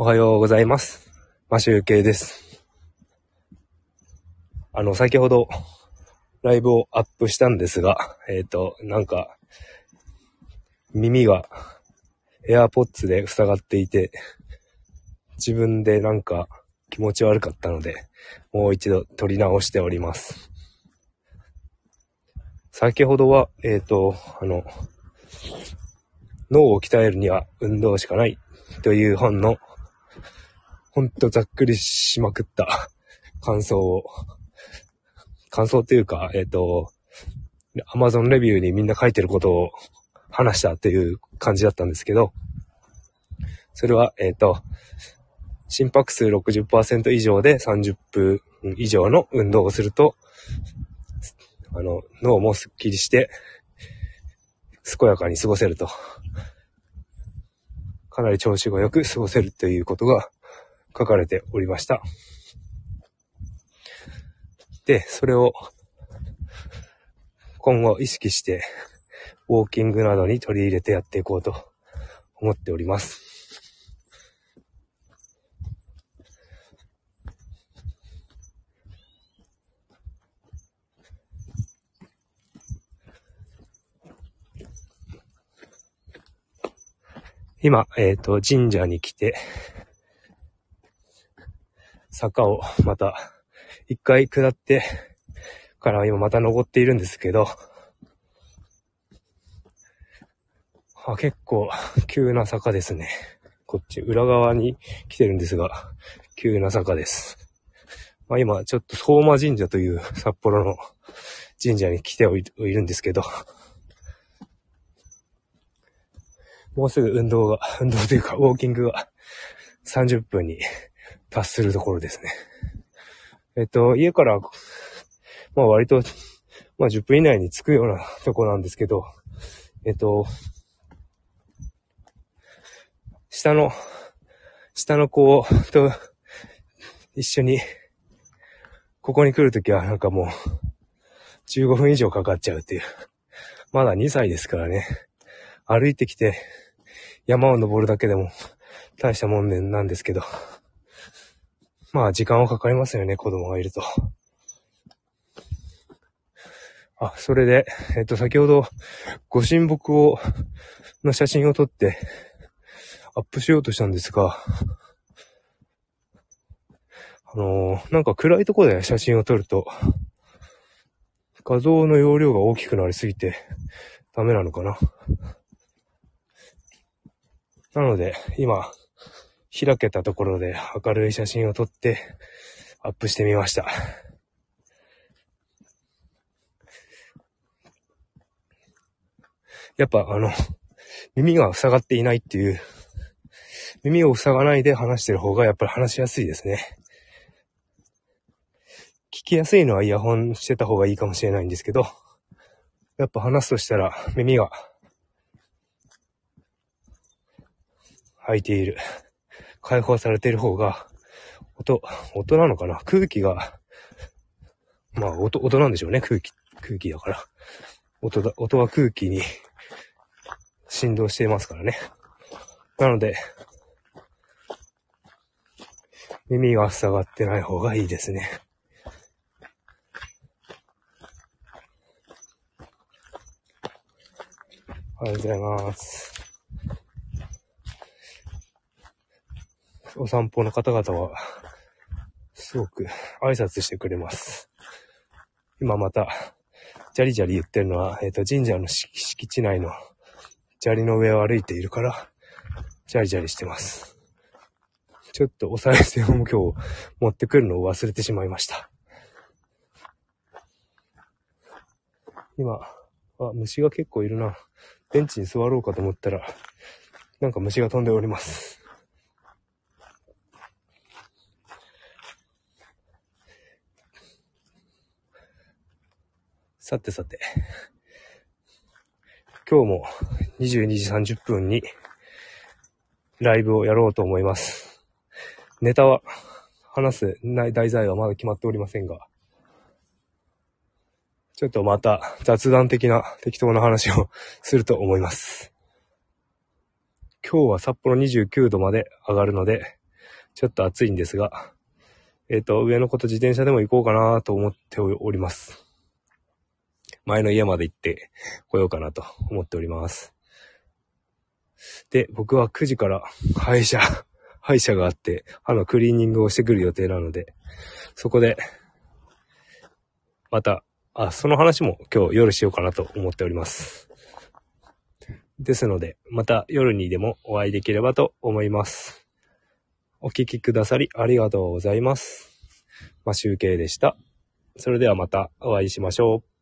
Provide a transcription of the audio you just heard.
おはようございます。マシュウケイです。あの、先ほど、ライブをアップしたんですが、えっ、と、なんか、耳が、AirPods で塞がっていて、自分でなんか気持ち悪かったので、もう一度撮り直しております。先ほどは、えっ、と、あの、脳を鍛えるには運動しかないという本のほんとざっくりしまくった。感想を、感想っていうか、えっ、と、Amazon レビューにみんな書いてることを話したっていう感じだったんですけど、それは、えっ、と、心拍数60%以上で30分以上の運動をすると、あの、脳もスッキリして、健やかに過ごせると。かなり調子がよく過ごせるということが書かれておりました。で、それを今後意識して、ウォーキングなどに取り入れてやっていこうと思っております。今、えっ、と、神社に来て、坂をまた一回下ってから今また登っているんですけど、あ結構急な坂ですね。こっち裏側に来てるんですが、急な坂です。まあ今ちょっと相馬神社という札幌の神社に来ておいるんですけど、もうすぐ運動が、運動というかウォーキングが30分に達するところですね。えっと、家から、まあ割と、まあ10分以内に着くようなとこなんですけど、えっと、下の、下の子と一緒に、ここに来るときはなんかもう、15分以上かかっちゃうっていう。まだ2歳ですからね。歩いてきて、山を登るだけでも大したもんねなんですけど。まあ時間はかかりますよね、子供がいると。あ、それで、えっと、先ほど、ご神木を、の写真を撮って、アップしようとしたんですが、あのーなんか暗いとこで写真を撮ると、画像の容量が大きくなりすぎて、ダメなのかな。なので、今、開けたところで明るい写真を撮ってアップしてみました。やっぱあの、耳が塞がっていないっていう、耳を塞がないで話してる方がやっぱり話しやすいですね。聞きやすいのはイヤホンしてた方がいいかもしれないんですけど、やっぱ話すとしたら耳が開いている。解放されている方が、音、音なのかな？空気が、まあ音、音なんでしょうね。空気、空気だから。音だ、音は空気に振動していますからね。なので、耳が塞がってない方がいいですね。おはようございます。お散歩の方々は、すごく挨拶してくれます。今また、ジャリジャリ言ってるのは、えっ、と、神社の敷敷地内の砂利の上を歩いているから、ジャリジャリしてます。ちょっとお賽銭を今日持ってくるのを忘れてしまいました。今、あ、虫が結構いるな。ベンチに座ろうかと思ったら、なんか虫が飛んでおります。さてさて。今日も22時30分にライブをやろうと思います。ネタは話すない題材はまだ決まっておりませんが、ちょっとまた雑談的な適当な話をすると思います。今日は札幌29度まで上がるので、ちょっと暑いんですが、えっ、と、上の子と自転車でも行こうかなと思っております。前の家まで行って来ようかなと思っております。で、僕は9時から歯医者、歯医者があって、歯のクリーニングをしてくる予定なので、そこで、また、あ、その話も今日夜しようかなと思っております。ですので、また夜にでもお会いできればと思います。お聴きくださりありがとうございます。ま、集計でした。それではまたお会いしましょう。